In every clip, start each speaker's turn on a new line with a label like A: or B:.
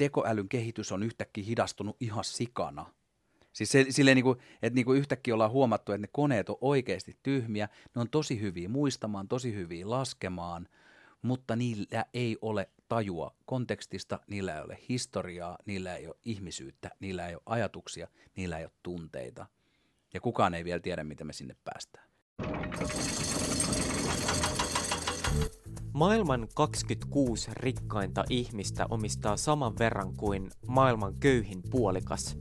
A: tekoälyn kehitys on yhtäkkiä hidastunut ihan sikana. Siis se, silleen niin kuin, että niin kuin yhtäkkiä ollaan huomattu, että ne koneet on oikeasti tyhmiä, ne on tosi hyviä muistamaan, tosi hyviä laskemaan, mutta niillä ei ole tajua kontekstista, niillä ei ole historiaa, niillä ei ole ihmisyyttä, niillä ei ole ajatuksia, niillä ei ole tunteita. Ja kukaan ei vielä tiedä, miten me sinne päästään.
B: Maailman 26 rikkainta ihmistä omistaa saman verran kuin maailman köyhin puolikas.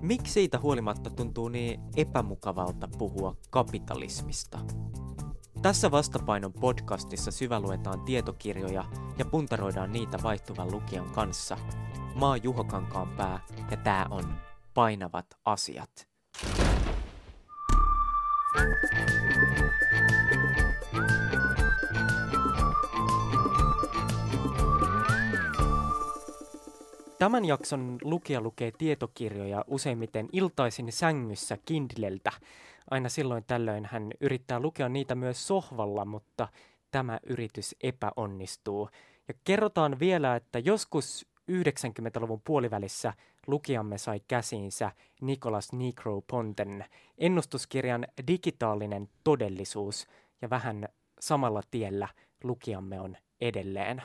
B: Miksi siitä huolimatta tuntuu niin epämukavalta puhua kapitalismista? Tässä Vastapainon podcastissa syväluetaan tietokirjoja ja puntaroidaan niitä vaihtuvan lukijan kanssa. Mä oon Juho Kankaanpää ja tää on Painavat asiat. Tämän jakson lukija lukee tietokirjoja useimmiten iltaisin sängyssä Kindleltä. Aina silloin tällöin hän yrittää lukea niitä myös sohvalla, mutta tämä yritys epäonnistuu. Ja kerrotaan vielä, että joskus 90-luvun puolivälissä lukijamme sai käsiinsä Nicholas Negro Ponten ennustuskirjan Digitaalinen todellisuus, ja vähän samalla tiellä lukijamme on edelleen.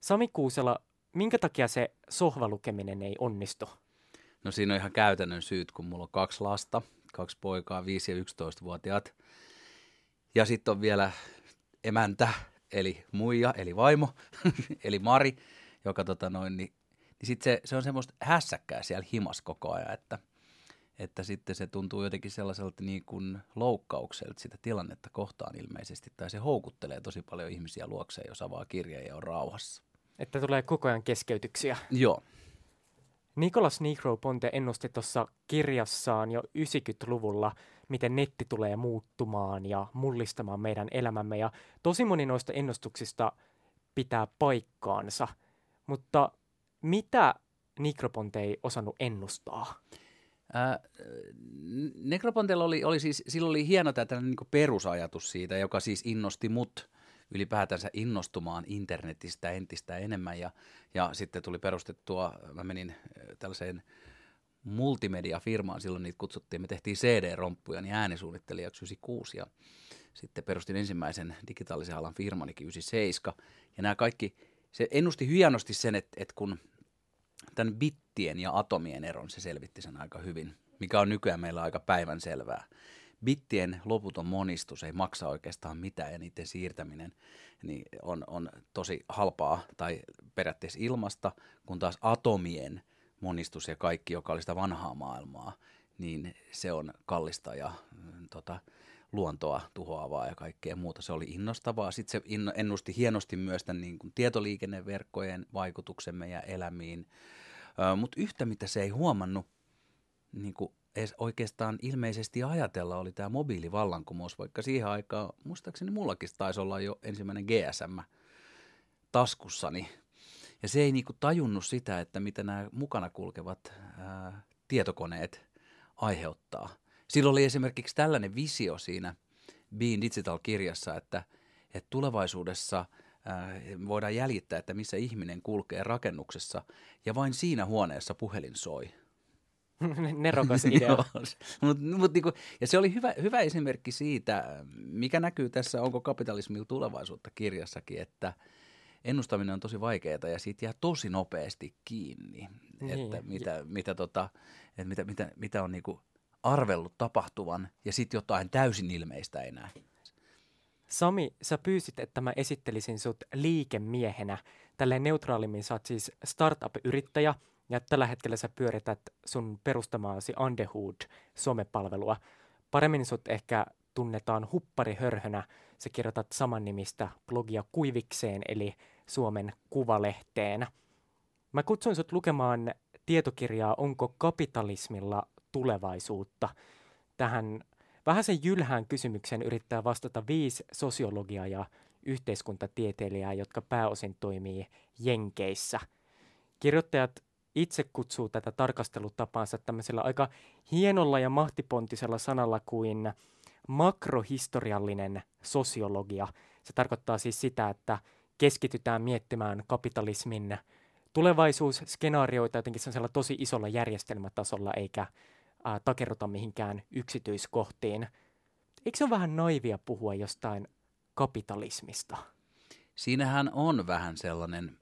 B: Sami Kuusela, minkä takia se sohvalukeminen ei onnistu?
A: No siinä on ihan käytännön syyt, kun mulla on kaksi lasta, kaksi poikaa, 5- ja 11-vuotiaat. Ja sitten on vielä emäntä, eli muija, eli vaimo, eli Mari, joka tota noin, niin, niin sitten se, se on semmoista hässäkkää siellä himas koko ajan, että, että sitten se tuntuu jotenkin sellaiselta niin kuin loukkaukselta sitä tilannetta kohtaan ilmeisesti, tai se houkuttelee tosi paljon ihmisiä luokseen, jos avaa kirjeen ja on rauhassa.
B: Että tulee koko ajan keskeytyksiä.
A: Joo.
B: Nicholas Negro Ponte ennusti tuossa kirjassaan jo 90-luvulla, miten netti tulee muuttumaan ja mullistamaan meidän elämämme. Ja tosi moni noista ennustuksista pitää paikkaansa. Mutta mitä Necroponte ei osannut ennustaa?
A: Ää, Necropontella oli, oli siis, sillä oli hieno tämä niin perusajatus siitä, joka siis innosti mut ylipäätänsä innostumaan internetistä entistä enemmän. Ja, ja sitten tuli perustettua, mä menin tällaiseen multimediafirmaan, silloin niitä kutsuttiin, me tehtiin CD-romppuja, niin äänisuunnittelijaksi 96 ja sitten perustin ensimmäisen digitaalisen alan firmanikin 97 ja nämä kaikki, se ennusti hienosti sen, että, että kun tämän bittien ja atomien eron, se selvitti sen aika hyvin, mikä on nykyään meillä aika päivänselvää bittien loputon monistus ei maksa oikeastaan mitään ja niiden siirtäminen niin on, on tosi halpaa tai periaatteessa ilmasta, kun taas atomien monistus ja kaikki, joka oli sitä vanhaa maailmaa, niin se on kallista ja mm, tota, luontoa tuhoavaa ja kaikkea muuta. Se oli innostavaa. Sitten se ennusti hienosti myös tämän niin kuin tietoliikenneverkkojen vaikutuksen meidän elämiin. Mutta yhtä, mitä se ei huomannut niin kuin edes oikeastaan ilmeisesti ajatella oli tämä mobiilivallankumous, vaikka siihen aikaan, muistaakseni mullakin taisi olla jo ensimmäinen GSM taskussani. Ja se ei niinku tajunnut sitä, että mitä nämä mukana kulkevat ää, tietokoneet aiheuttaa. Silloin oli esimerkiksi tällainen visio siinä Bean Digital-kirjassa, että, että tulevaisuudessa voidaan jäljittää, että missä ihminen kulkee rakennuksessa ja vain siinä huoneessa puhelin soi –
B: Nerokas idea.
A: mut, mut niinku, ja se oli hyvä, hyvä esimerkki siitä, mikä näkyy tässä Onko kapitalismilla tulevaisuutta kirjassakin, että ennustaminen on tosi vaikeaa ja siitä jää tosi nopeasti kiinni, niin. että mitä, mitä, tota, että mitä, mitä, mitä on niinku arvellut tapahtuvan ja sitten jotain täysin ilmeistä ei näe.
B: Sami, sä pyysit, että mä esittelisin sut liikemiehenä. Tälleen neutraalimmin sä oot siis startup-yrittäjä – ja tällä hetkellä sä pyörität sun perustamaasi Underhood-somepalvelua. Paremmin sut ehkä tunnetaan hupparihörhönä. Sä kirjoitat saman nimistä blogia Kuivikseen, eli Suomen Kuvalehteen. Mä kutsun sut lukemaan tietokirjaa Onko kapitalismilla tulevaisuutta? Tähän vähän sen jylhään kysymyksen yrittää vastata viisi sosiologiaa ja yhteiskuntatieteilijää, jotka pääosin toimii Jenkeissä. Kirjoittajat itse kutsuu tätä tarkastelutapaansa tämmöisellä aika hienolla ja mahtipontisella sanalla kuin makrohistoriallinen sosiologia. Se tarkoittaa siis sitä, että keskitytään miettimään kapitalismin tulevaisuusskenaarioita jotenkin sellaisella tosi isolla järjestelmätasolla, eikä äh, takerruta mihinkään yksityiskohtiin. Eikö se ole vähän naivia puhua jostain kapitalismista?
A: Siinähän on vähän sellainen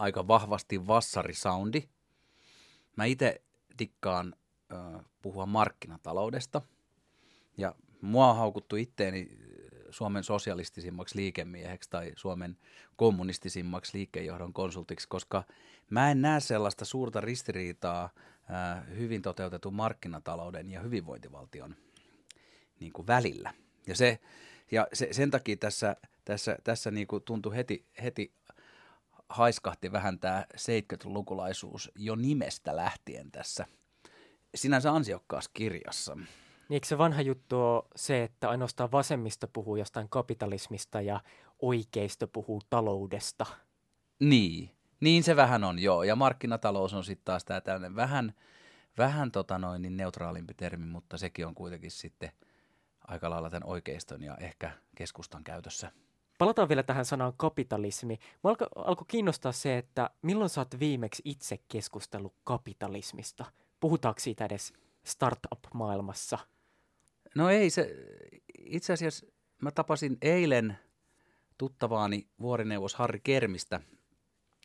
A: aika vahvasti vassarisoundi. Mä itse tikkaan äh, puhua markkinataloudesta ja mua on haukuttu itteeni Suomen sosialistisimmaksi liikemieheksi tai Suomen kommunistisimmaksi liikkeenjohdon konsultiksi, koska mä en näe sellaista suurta ristiriitaa äh, hyvin toteutetun markkinatalouden ja hyvinvointivaltion niin kuin välillä. Ja, se, ja se, sen takia tässä, tässä, tässä niin kuin tuntui heti, heti haiskahti vähän tämä 70-lukulaisuus jo nimestä lähtien tässä sinänsä ansiokkaassa kirjassa.
B: Niin eikö se vanha juttu ole se, että ainoastaan vasemmista puhuu jostain kapitalismista ja oikeisto puhuu taloudesta?
A: Niin, niin se vähän on, joo. Ja markkinatalous on sitten taas tämä tällainen vähän, vähän tota noin, niin neutraalimpi termi, mutta sekin on kuitenkin sitten aika lailla tämän oikeiston ja ehkä keskustan käytössä.
B: Palataan vielä tähän sanaan kapitalismi. Mä alko, alkoi kiinnostaa se, että milloin sä oot viimeksi itse keskustellut kapitalismista? Puhutaanko siitä edes startup-maailmassa?
A: No ei se, itse asiassa mä tapasin eilen tuttavaani vuorineuvos Harri Kermistä.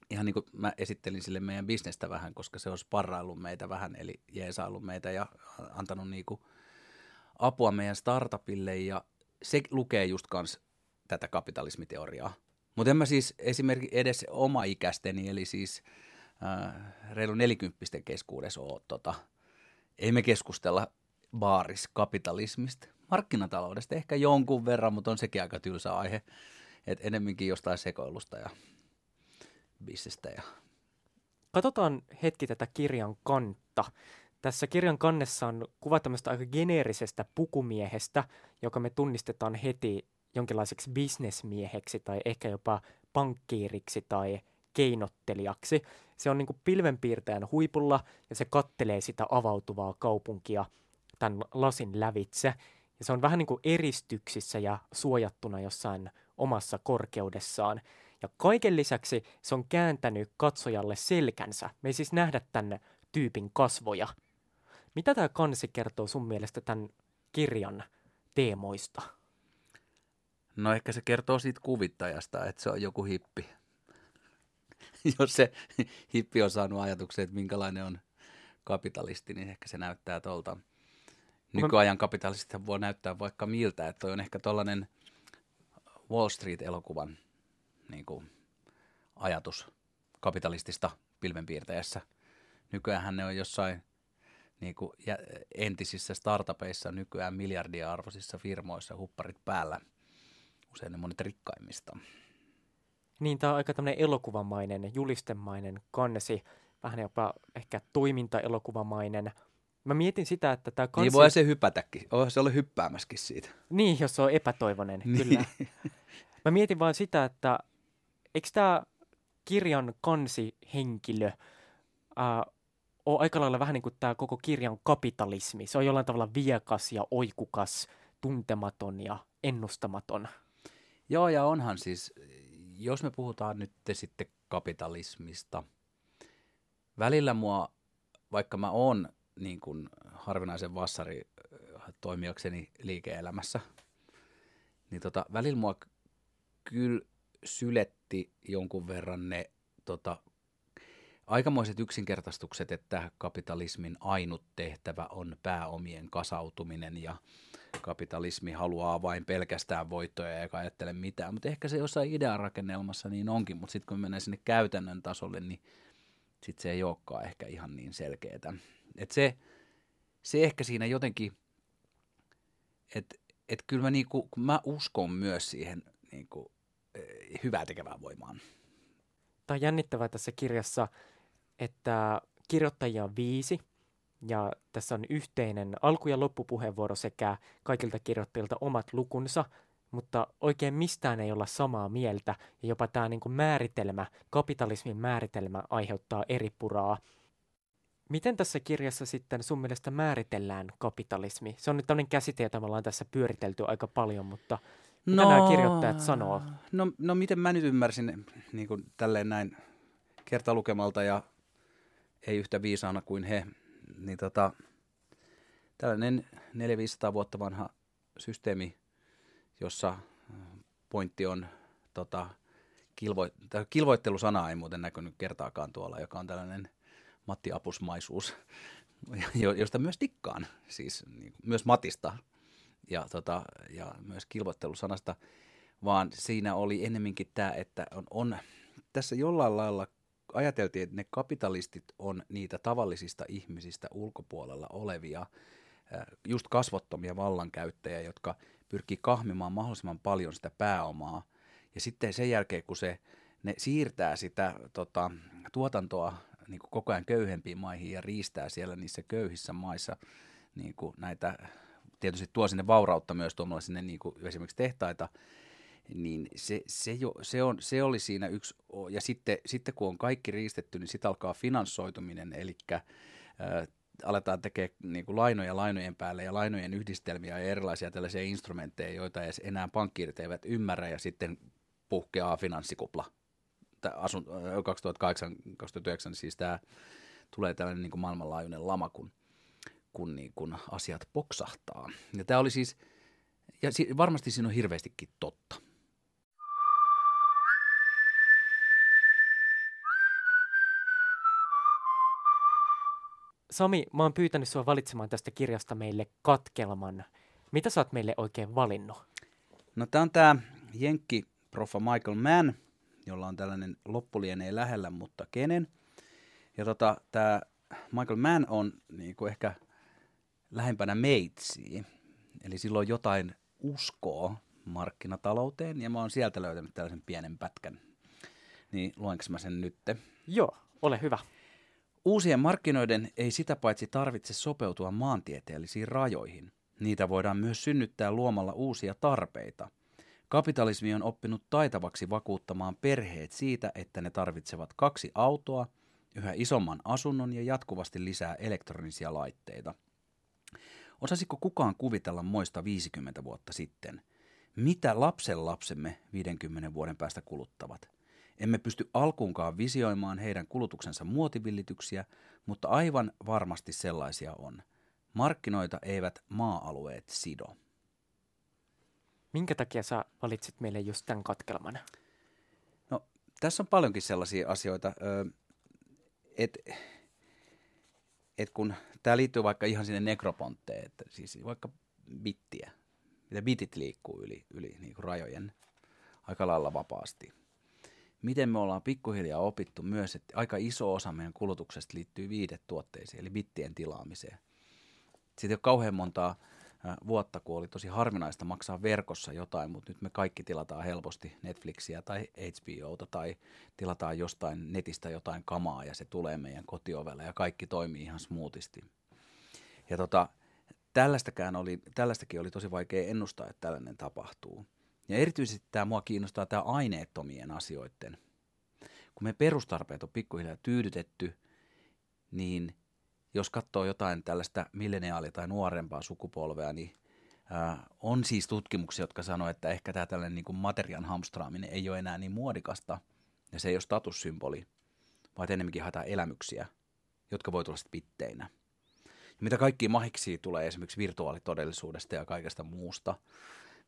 A: Ihan niin kuin mä esittelin sille meidän bisnestä vähän, koska se on sparraillut meitä vähän, eli jeesaillut meitä ja antanut niin kuin apua meidän startupille ja se lukee just kans tätä kapitalismiteoriaa. Mutta en mä siis esimerkiksi edes oma ikästeni, eli siis äh, reilu nelikymppisten keskuudessa ole tota, ei me keskustella baaris kapitalismista, markkinataloudesta ehkä jonkun verran, mutta on sekin aika tylsä aihe. Et enemminkin jostain sekoilusta ja bisnestä. Ja...
B: Katsotaan hetki tätä kirjan kantta. Tässä kirjan kannessa on kuva tämmöistä aika geneerisestä pukumiehestä, joka me tunnistetaan heti jonkinlaiseksi bisnesmieheksi tai ehkä jopa pankkiiriksi tai keinottelijaksi. Se on niin kuin pilvenpiirtäjän huipulla ja se kattelee sitä avautuvaa kaupunkia tämän lasin lävitse. Ja se on vähän niin kuin eristyksissä ja suojattuna jossain omassa korkeudessaan. Ja kaiken lisäksi se on kääntänyt katsojalle selkänsä. Me ei siis nähdä tänne tyypin kasvoja. Mitä tämä kansi kertoo sun mielestä tämän kirjan teemoista?
A: No ehkä se kertoo siitä kuvittajasta, että se on joku hippi. Jos se hippi on saanut ajatuksen, että minkälainen on kapitalisti, niin ehkä se näyttää tuolta. Nykyajan kapitalistit voi näyttää vaikka miltä, että toi on ehkä tuollainen Wall Street-elokuvan niin kuin, ajatus kapitalistista pilvenpiirtäjässä. Nykyään ne on jossain niin kuin, entisissä startupeissa, nykyään miljardia arvoisissa firmoissa hupparit päällä – usein ne monet rikkaimmista.
B: Niin, tämä on aika tämmöinen elokuvamainen, julistemainen kannesi, vähän jopa ehkä toimintaelokuvamainen. Mä mietin sitä, että tämä kansi...
A: Niin voi se hypätäkin, oh, se oli hyppäämäskin siitä.
B: Niin, jos se on epätoivoinen, niin. kyllä. Mä mietin vaan sitä, että eikö tämä kirjan kansihenkilö äh, ole aika lailla vähän niin kuin tämä koko kirjan kapitalismi. Se on jollain tavalla viekas ja oikukas, tuntematon ja ennustamaton.
A: Joo, ja onhan siis, jos me puhutaan nyt sitten kapitalismista, välillä mua, vaikka mä oon niin kuin harvinaisen vassari äh, toimijakseni liike-elämässä, niin tota, välillä mua kyllä syletti jonkun verran ne tota, aikamoiset yksinkertaistukset, että kapitalismin ainut tehtävä on pääomien kasautuminen ja kapitalismi haluaa vain pelkästään voittoja eikä ajattele mitään. Mutta ehkä se jossain idearakennelmassa niin onkin, mutta sitten kun mennään sinne käytännön tasolle, niin sitten se ei olekaan ehkä ihan niin selkeää. Et se, se ehkä siinä jotenkin, että et kyllä mä, niinku, mä uskon myös siihen niinku, eh, hyvää tekevään voimaan.
B: Tämä on jännittävää tässä kirjassa, että kirjoittajia on viisi – ja tässä on yhteinen alku- ja loppupuheenvuoro sekä kaikilta kirjoittajilta omat lukunsa, mutta oikein mistään ei olla samaa mieltä, ja jopa tämä niin määritelmä, kapitalismin määritelmä aiheuttaa eri puraa. Miten tässä kirjassa sitten sun mielestä määritellään kapitalismi? Se on nyt tämmöinen käsite, jota me ollaan tässä pyöritelty aika paljon, mutta mitä no, nämä kirjoittajat sanoo?
A: No, no miten mä nyt ymmärsin niin kuin tälleen näin kertalukemalta ja ei yhtä viisaana kuin he, niin tota, tällainen 400-500 vuotta vanha systeemi, jossa pointti on tota, kilvo, kilvoittelusana ei muuten näkynyt kertaakaan tuolla, joka on tällainen Matti Apusmaisuus, josta myös tikkaan, siis niin, myös Matista ja, tota, ja myös kilvoittelusanasta, vaan siinä oli ennemminkin tämä, että on, on tässä jollain lailla ajateltiin, että ne kapitalistit on niitä tavallisista ihmisistä ulkopuolella olevia, just kasvottomia vallankäyttäjiä, jotka pyrkii kahmimaan mahdollisimman paljon sitä pääomaa. Ja sitten sen jälkeen, kun se, ne siirtää sitä tota, tuotantoa niin kuin koko ajan köyhempiin maihin ja riistää siellä niissä köyhissä maissa niin kuin näitä, tietysti tuo sinne vaurautta myös tuomalla sinne niin kuin esimerkiksi tehtaita, niin se, se, jo, se, on, se oli siinä yksi, ja sitten, sitten kun on kaikki riistetty, niin sitten alkaa finanssoituminen, eli aletaan tekemään niin kuin lainoja lainojen päälle ja lainojen yhdistelmiä ja erilaisia tällaisia instrumentteja, joita edes enää pankkiirit eivät ymmärrä, ja sitten puhkeaa finanssikupla. 2008-2009 siis tämä tulee tällainen niin kuin maailmanlaajuinen lama, kun, kun, niin kun asiat poksahtaa. Ja tämä oli siis, ja varmasti siinä on hirveästikin totta.
B: Sami, mä oon pyytänyt sua valitsemaan tästä kirjasta meille katkelman. Mitä sä oot meille oikein valinnut?
A: No tää on tää Jenkki profa Michael Mann, jolla on tällainen loppulienee lähellä, mutta kenen. Ja tota, tämä Michael Mann on niin kuin ehkä lähempänä meitsiä. Eli silloin jotain uskoa markkinatalouteen, ja mä oon sieltä löytänyt tällaisen pienen pätkän. Niin luenko mä sen nytte?
B: Joo, ole hyvä.
A: Uusien markkinoiden ei sitä paitsi tarvitse sopeutua maantieteellisiin rajoihin. Niitä voidaan myös synnyttää luomalla uusia tarpeita. Kapitalismi on oppinut taitavaksi vakuuttamaan perheet siitä, että ne tarvitsevat kaksi autoa, yhä isomman asunnon ja jatkuvasti lisää elektronisia laitteita. Osasiko kukaan kuvitella moista 50 vuotta sitten? Mitä lapsen lapsemme 50 vuoden päästä kuluttavat? Emme pysty alkuunkaan visioimaan heidän kulutuksensa muotivillityksiä, mutta aivan varmasti sellaisia on. Markkinoita eivät maa-alueet sido.
B: Minkä takia sä valitsit meille just tämän katkelman?
A: No, tässä on paljonkin sellaisia asioita, että et kun tämä liittyy vaikka ihan sinne nekropontteen, että siis vaikka bittiä, mitä bitit liikkuu yli, yli niin rajojen aika lailla vapaasti – miten me ollaan pikkuhiljaa opittu myös, että aika iso osa meidän kulutuksesta liittyy viidetuotteisiin, eli bittien tilaamiseen. Sitten ole kauhean montaa vuotta, kun oli tosi harvinaista maksaa verkossa jotain, mutta nyt me kaikki tilataan helposti Netflixiä tai HBOta tai tilataan jostain netistä jotain kamaa ja se tulee meidän kotiovelle ja kaikki toimii ihan smoothisti. Ja tota, oli, tällaistakin oli tosi vaikea ennustaa, että tällainen tapahtuu. Ja erityisesti tämä mua kiinnostaa tämä aineettomien asioiden. Kun me perustarpeet on pikkuhiljaa tyydytetty, niin jos katsoo jotain tällaista milleniaalia tai nuorempaa sukupolvea, niin ää, on siis tutkimuksia, jotka sanoo, että ehkä tämä tällainen niin kuin materian hamstraaminen ei ole enää niin muodikasta, ja se ei ole statussymboli, vaan enemmänkin haetaan elämyksiä, jotka voi tulla sitten pitteinä. Ja mitä kaikki mahiksi tulee esimerkiksi virtuaalitodellisuudesta ja kaikesta muusta,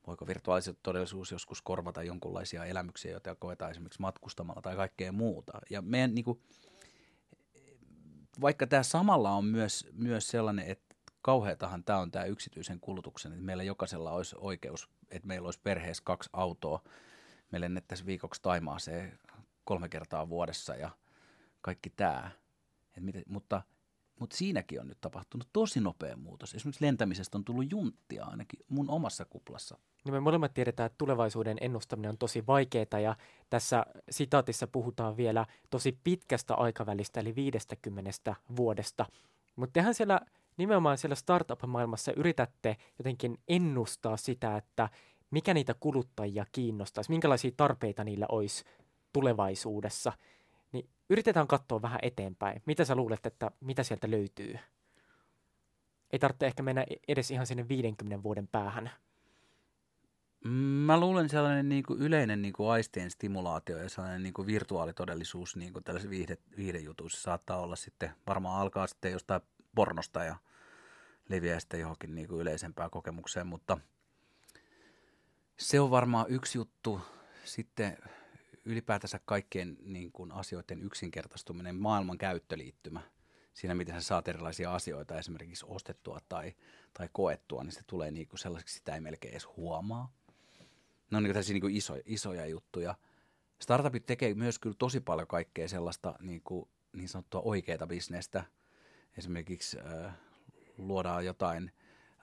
A: voiko virtuaalisen todellisuus joskus korvata jonkunlaisia elämyksiä, joita koetaan esimerkiksi matkustamalla tai kaikkea muuta. Ja meidän, niin kuin, vaikka tämä samalla on myös, myös sellainen, että kauheatahan tämä on tämä yksityisen kulutuksen, että meillä jokaisella olisi oikeus, että meillä olisi perheessä kaksi autoa, me lennettäisiin viikoksi se kolme kertaa vuodessa ja kaikki tämä. Et miten, mutta – mutta siinäkin on nyt tapahtunut tosi nopea muutos. Esimerkiksi lentämisestä on tullut junttia ainakin mun omassa kuplassa.
B: Niin me molemmat tiedetään, että tulevaisuuden ennustaminen on tosi vaikeaa ja tässä sitaatissa puhutaan vielä tosi pitkästä aikavälistä eli 50 vuodesta. Mutta tehän siellä nimenomaan siellä startup-maailmassa yritätte jotenkin ennustaa sitä, että mikä niitä kuluttajia kiinnostaisi, minkälaisia tarpeita niillä olisi tulevaisuudessa – niin yritetään katsoa vähän eteenpäin. Mitä sä luulet, että mitä sieltä löytyy? Ei tarvitse ehkä mennä edes ihan sinne 50 vuoden päähän.
A: Mä luulen sellainen niin kuin yleinen niin kuin aistien stimulaatio ja sellainen niin kuin virtuaalitodellisuus niin kuin tällaisessa viihde, viihdejutuissa saattaa olla sitten, varmaan alkaa sitten jostain pornosta ja leviää sitten johonkin niin kuin yleisempään kokemukseen, mutta se on varmaan yksi juttu. Sitten ylipäätänsä kaikkien niin kuin asioiden yksinkertaistuminen, maailman käyttöliittymä – siinä, miten sä saat erilaisia asioita esimerkiksi ostettua tai, tai koettua, niin se tulee niin kuin sellaiseksi, sitä ei melkein edes huomaa. Ne on niin tällaisia niin iso, isoja juttuja. Startupit tekee myös kyllä tosi paljon kaikkea sellaista niin, kuin, niin sanottua oikeaa bisnestä. Esimerkiksi äh, luodaan jotain,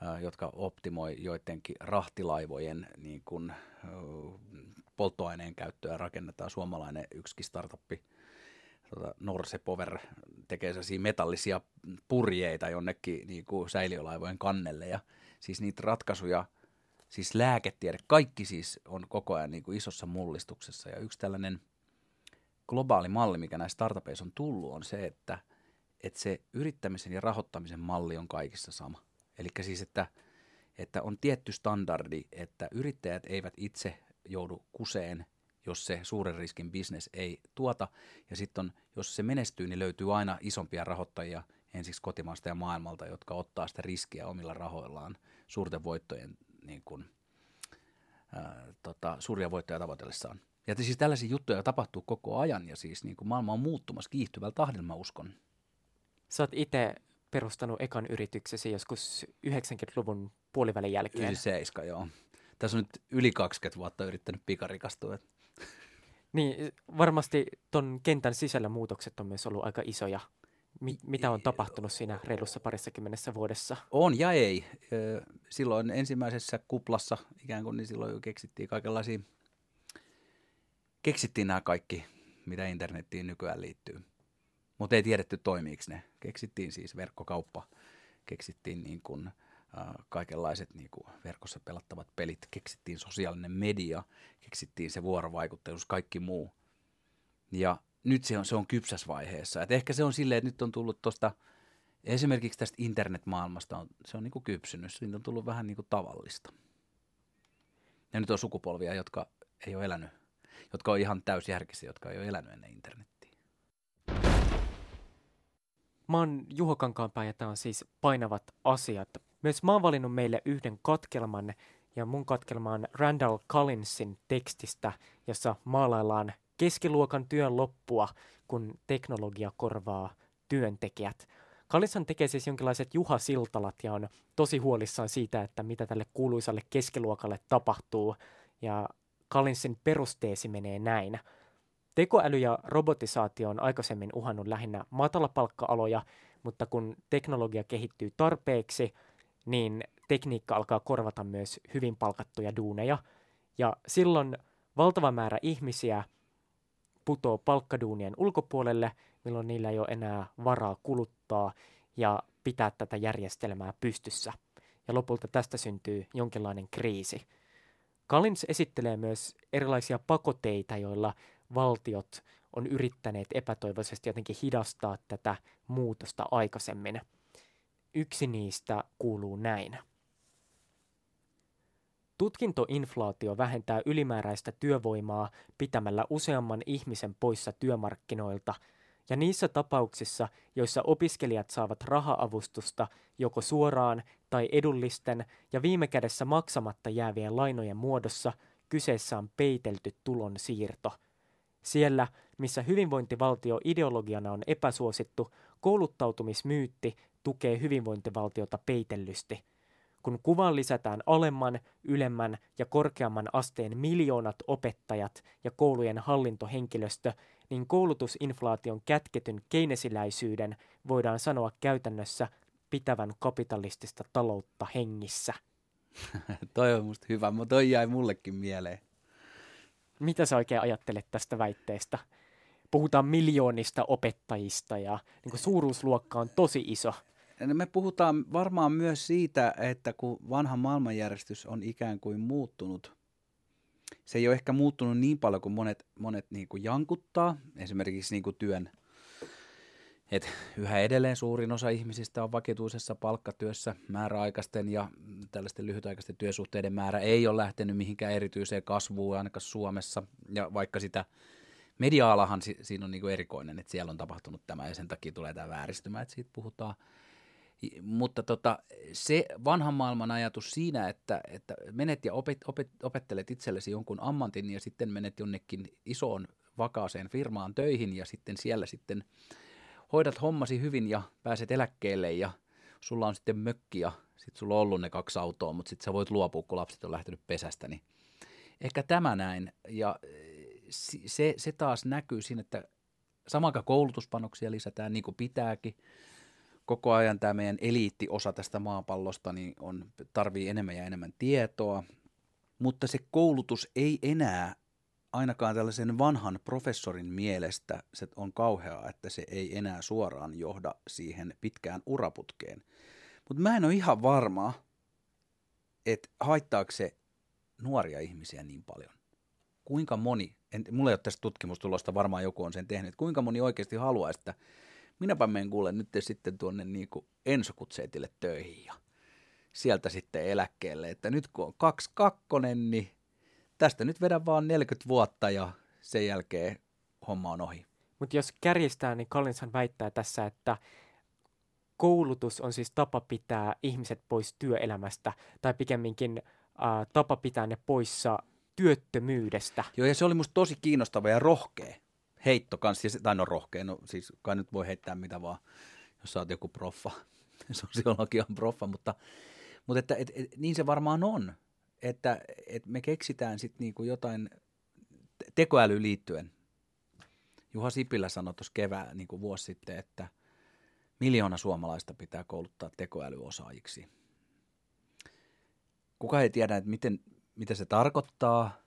A: äh, jotka optimoi joidenkin rahtilaivojen niin kuin, äh, polttoaineen käyttöä. Rakennetaan suomalainen yksikin startuppi – tota, Norse Power tekee sellaisia metallisia purjeita jonnekin niin kuin säiliölaivojen kannelle ja siis niitä ratkaisuja, siis lääketiede, kaikki siis on koko ajan niin kuin isossa mullistuksessa ja yksi tällainen globaali malli, mikä näissä startupeissa on tullut, on se, että, että se yrittämisen ja rahoittamisen malli on kaikissa sama. Eli siis, että, että on tietty standardi, että yrittäjät eivät itse joudu kuseen jos se suuren riskin bisnes ei tuota. Ja sitten jos se menestyy, niin löytyy aina isompia rahoittajia ensiksi kotimaasta ja maailmalta, jotka ottaa sitä riskiä omilla rahoillaan suurten voittojen, niin kuin, ää, tota, suuria voittoja tavoitellessaan. Ja siis tällaisia juttuja tapahtuu koko ajan ja siis niin kuin maailma on muuttumassa kiihtyvällä tahdilla, mä uskon.
B: Sä oot itse perustanut ekan yrityksesi joskus 90-luvun puolivälin jälkeen.
A: 97, joo. Tässä on nyt yli 20 vuotta yrittänyt pikarikastua.
B: Niin, varmasti ton kentän sisällä muutokset on myös ollut aika isoja. Mi- mitä on tapahtunut siinä reilussa parissa kymmenessä vuodessa?
A: On ja ei. Silloin ensimmäisessä kuplassa ikään kuin, niin silloin jo keksittiin kaikenlaisia, keksittiin nämä kaikki, mitä internettiin nykyään liittyy. Mutta ei tiedetty toimiiko ne. Keksittiin siis verkkokauppa, keksittiin niin kuin – kaikenlaiset niin kuin verkossa pelattavat pelit, keksittiin sosiaalinen media, keksittiin se vuorovaikutteisuus, kaikki muu. Ja nyt se on, se on kypsässä vaiheessa. Et ehkä se on silleen, että nyt on tullut tuosta, esimerkiksi tästä internetmaailmasta, on, se on niin kuin kypsynyt, siitä on tullut vähän niin kuin tavallista. Ja nyt on sukupolvia, jotka ei ole elänyt, jotka on ihan täysjärkisiä, jotka ei ole elänyt ennen internettiä.
B: Mä oon Juho Kankaanpää ja tämä on siis Painavat asiat myös mä oon valinnut meille yhden katkelman, ja mun katkelma on Randall Collinsin tekstistä, jossa maalaillaan keskiluokan työn loppua, kun teknologia korvaa työntekijät. Kallishan tekee siis jonkinlaiset Juha Siltalat ja on tosi huolissaan siitä, että mitä tälle kuuluisalle keskiluokalle tapahtuu. Ja Kallinsin perusteesi menee näin. Tekoäly ja robotisaatio on aikaisemmin uhannut lähinnä matalapalkka-aloja, mutta kun teknologia kehittyy tarpeeksi, niin tekniikka alkaa korvata myös hyvin palkattuja duuneja. Ja silloin valtava määrä ihmisiä putoo palkkaduunien ulkopuolelle, milloin niillä ei ole enää varaa kuluttaa ja pitää tätä järjestelmää pystyssä. Ja lopulta tästä syntyy jonkinlainen kriisi. Kalins esittelee myös erilaisia pakoteita, joilla valtiot on yrittäneet epätoivoisesti jotenkin hidastaa tätä muutosta aikaisemmin – Yksi niistä kuuluu näin. Tutkintoinflaatio vähentää ylimääräistä työvoimaa pitämällä useamman ihmisen poissa työmarkkinoilta, ja niissä tapauksissa, joissa opiskelijat saavat rahaavustusta joko suoraan tai edullisten ja viime kädessä maksamatta jäävien lainojen muodossa, kyseessä on peitelty tulon siirto. Siellä, missä hyvinvointivaltio ideologiana on epäsuosittu, kouluttautumismyytti tukee hyvinvointivaltiota peitellysti. Kun kuvaan lisätään alemman, ylemmän ja korkeamman asteen miljoonat opettajat ja koulujen hallintohenkilöstö, niin koulutusinflaation kätketyn keinesiläisyyden voidaan sanoa käytännössä pitävän kapitalistista taloutta hengissä.
A: toi on musta hyvä, mutta toi jäi mullekin mieleen.
B: Mitä sä oikein ajattelet tästä väitteestä? Puhutaan miljoonista opettajista ja niin suuruusluokka on tosi iso.
A: Me puhutaan varmaan myös siitä, että kun vanha maailmanjärjestys on ikään kuin muuttunut, se ei ole ehkä muuttunut niin paljon kuin monet, monet niin kuin jankuttaa, esimerkiksi niin kuin työn Et yhä edelleen suurin osa ihmisistä on vakituisessa palkkatyössä, määräaikaisten ja tällaisten lyhytaikaisten työsuhteiden määrä ei ole lähtenyt mihinkään erityiseen kasvuun ainakaan Suomessa, ja vaikka sitä media-alahan si- siinä on niin erikoinen, että siellä on tapahtunut tämä ja sen takia tulee tämä vääristymä, että siitä puhutaan. Mutta tota, se vanhan maailman ajatus siinä, että, että menet ja opet, opet, opettelet itsellesi jonkun ammatin ja sitten menet jonnekin isoon vakaaseen firmaan töihin ja sitten siellä sitten hoidat hommasi hyvin ja pääset eläkkeelle ja sulla on sitten mökki ja sitten sulla on ollut ne kaksi autoa, mutta sitten sä voit luopua, kun lapset on lähtenyt pesästä, niin ehkä tämä näin. Ja se, se taas näkyy siinä, että samaka koulutuspanoksia lisätään niin kuin pitääkin. Koko ajan tämä meidän eliittiosa tästä maapallosta niin on, tarvii enemmän ja enemmän tietoa, mutta se koulutus ei enää ainakaan tällaisen vanhan professorin mielestä se on kauheaa, että se ei enää suoraan johda siihen pitkään uraputkeen. Mutta mä en ole ihan varma, että haittaako se nuoria ihmisiä niin paljon. Kuinka moni, en, mulla ei ole tästä tutkimustulosta, varmaan joku on sen tehnyt, kuinka moni oikeasti haluaa, että minäpä menen kuule nyt sitten tuonne niin kuin Ensokutseetille töihin ja sieltä sitten eläkkeelle, että nyt kun on kaksi kakkonen, niin tästä nyt vedän vaan 40 vuotta ja sen jälkeen homma on ohi.
B: Mutta jos kärjistää, niin Collinshan väittää tässä, että koulutus on siis tapa pitää ihmiset pois työelämästä, tai pikemminkin äh, tapa pitää ne poissa työttömyydestä.
A: Joo, ja se oli musta tosi kiinnostava ja rohkea heitto kanssa, tai no rohkea, no siis kai nyt voi heittää mitä vaan, jos sä oot joku proffa, sosiologian proffa, mutta, mutta että, et, et, niin se varmaan on, että, että me keksitään sitten niinku jotain tekoäly liittyen. Juha Sipilä sanoi tuossa kevään niin vuosi sitten, että miljoona suomalaista pitää kouluttaa tekoälyosaajiksi. Kuka ei tiedä, että miten, mitä se tarkoittaa,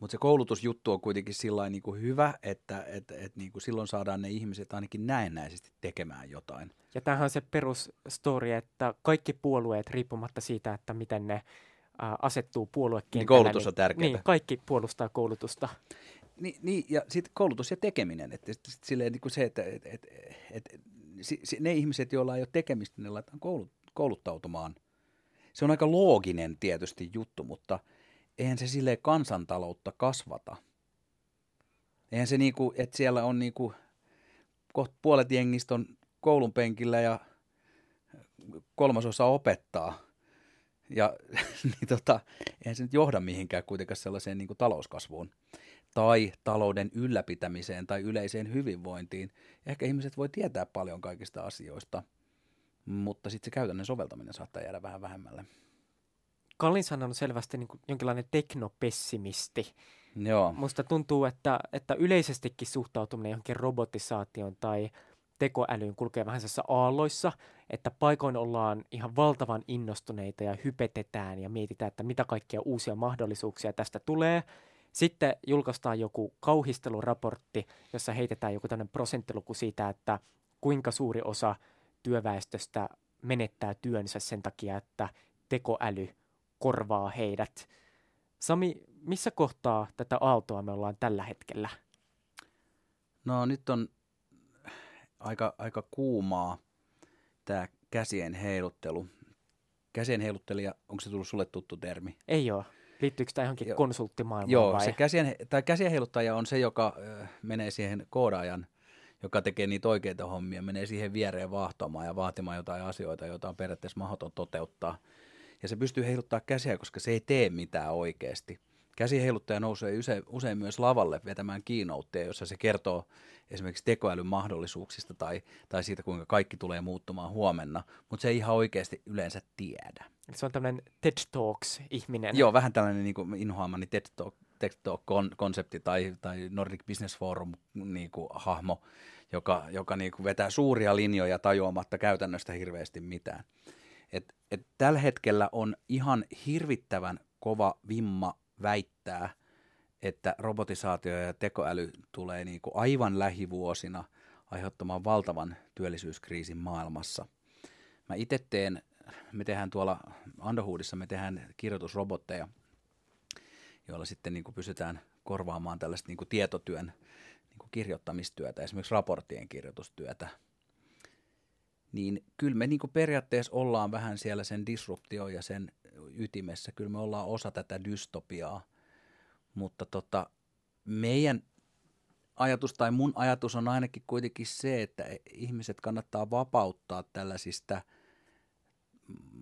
A: mutta se koulutusjuttu on kuitenkin sillä niin kuin hyvä, että että että niin kuin silloin saadaan ne ihmiset ainakin näennäisesti tekemään jotain.
B: Ja tämähän on se perusstory, että kaikki puolueet, riippumatta siitä, että miten ne ää, asettuu puoluekentällä.
A: Niin koulutus on tärkeää.
B: Niin, kaikki puolustaa koulutusta.
A: Niin, niin ja sitten koulutus ja tekeminen. Että sit, sit silleen niin kuin se, että et, et, et, et, ne ihmiset, joilla ei ole tekemistä, ne laitetaan koulut, kouluttautumaan. Se on aika looginen tietysti juttu, mutta eihän se silleen kansantaloutta kasvata. Eihän se niinku, että siellä on niinku, kohta puolet jengistä on koulun penkillä ja kolmasosa opettaa – ja niin tota, eihän se nyt johda mihinkään kuitenkaan sellaiseen niin kuin talouskasvuun tai talouden ylläpitämiseen tai yleiseen hyvinvointiin. Ehkä ihmiset voi tietää paljon kaikista asioista, mutta sitten se käytännön soveltaminen saattaa jäädä vähän vähemmälle.
B: Kallinsan on selvästi niin kuin jonkinlainen teknopessimisti.
A: Joo.
B: Musta tuntuu, että, että yleisestikin suhtautuminen johonkin robotisaation tai tekoälyyn kulkee vähän aalloissa, että paikoin ollaan ihan valtavan innostuneita ja hypetetään ja mietitään, että mitä kaikkia uusia mahdollisuuksia tästä tulee. Sitten julkaistaan joku kauhisteluraportti, jossa heitetään joku tämmöinen prosenttiluku siitä, että kuinka suuri osa työväestöstä menettää työnsä sen takia, että tekoäly korvaa heidät. Sami, missä kohtaa tätä aaltoa me ollaan tällä hetkellä?
A: No nyt on aika, aika kuumaa tämä käsien heiluttelu. Käsien heiluttelija, onko se tullut sulle tuttu termi?
B: Ei ole. Liittyykö tämä johonkin Joo. konsulttimaailmaan
A: Joo,
B: vai?
A: se käsien, tai käsien heiluttaja on se, joka äh, menee siihen koodaajan, joka tekee niitä oikeita hommia, menee siihen viereen vahtomaan ja vaatimaan jotain asioita, joita on periaatteessa mahdoton toteuttaa. Ja se pystyy heiluttaa käsiä, koska se ei tee mitään oikeasti. Käsiheiluttaja nousee usein, usein myös lavalle vetämään keynoteja, jossa se kertoo esimerkiksi tekoälyn mahdollisuuksista tai, tai siitä, kuinka kaikki tulee muuttumaan huomenna, mutta se ei ihan oikeasti yleensä tiedä.
B: Se on tämmöinen TED Talks-ihminen.
A: Joo, vähän tällainen niin kuin inhoamani TED Talk, TED Talk-konsepti tai, tai Nordic Business Forum niin kuin, hahmo, joka, joka niin kuin vetää suuria linjoja tajuamatta käytännöstä hirveästi mitään. Et, et tällä hetkellä on ihan hirvittävän kova vimma väittää, että robotisaatio ja tekoäly tulee niin kuin aivan lähivuosina aiheuttamaan valtavan työllisyyskriisin maailmassa. Mä itse teen, me tehdään tuolla Underhoodissa, me tehdään kirjoitusrobotteja, joilla sitten niin kuin pystytään korvaamaan tällaista niin kuin tietotyön niin kuin kirjoittamistyötä, esimerkiksi raporttien kirjoitustyötä. Niin kyllä me niin kuin periaatteessa ollaan vähän siellä sen disruptio ja sen ytimessä. Kyllä me ollaan osa tätä dystopiaa, mutta tota, meidän ajatus tai mun ajatus on ainakin kuitenkin se, että ihmiset kannattaa vapauttaa tällaisista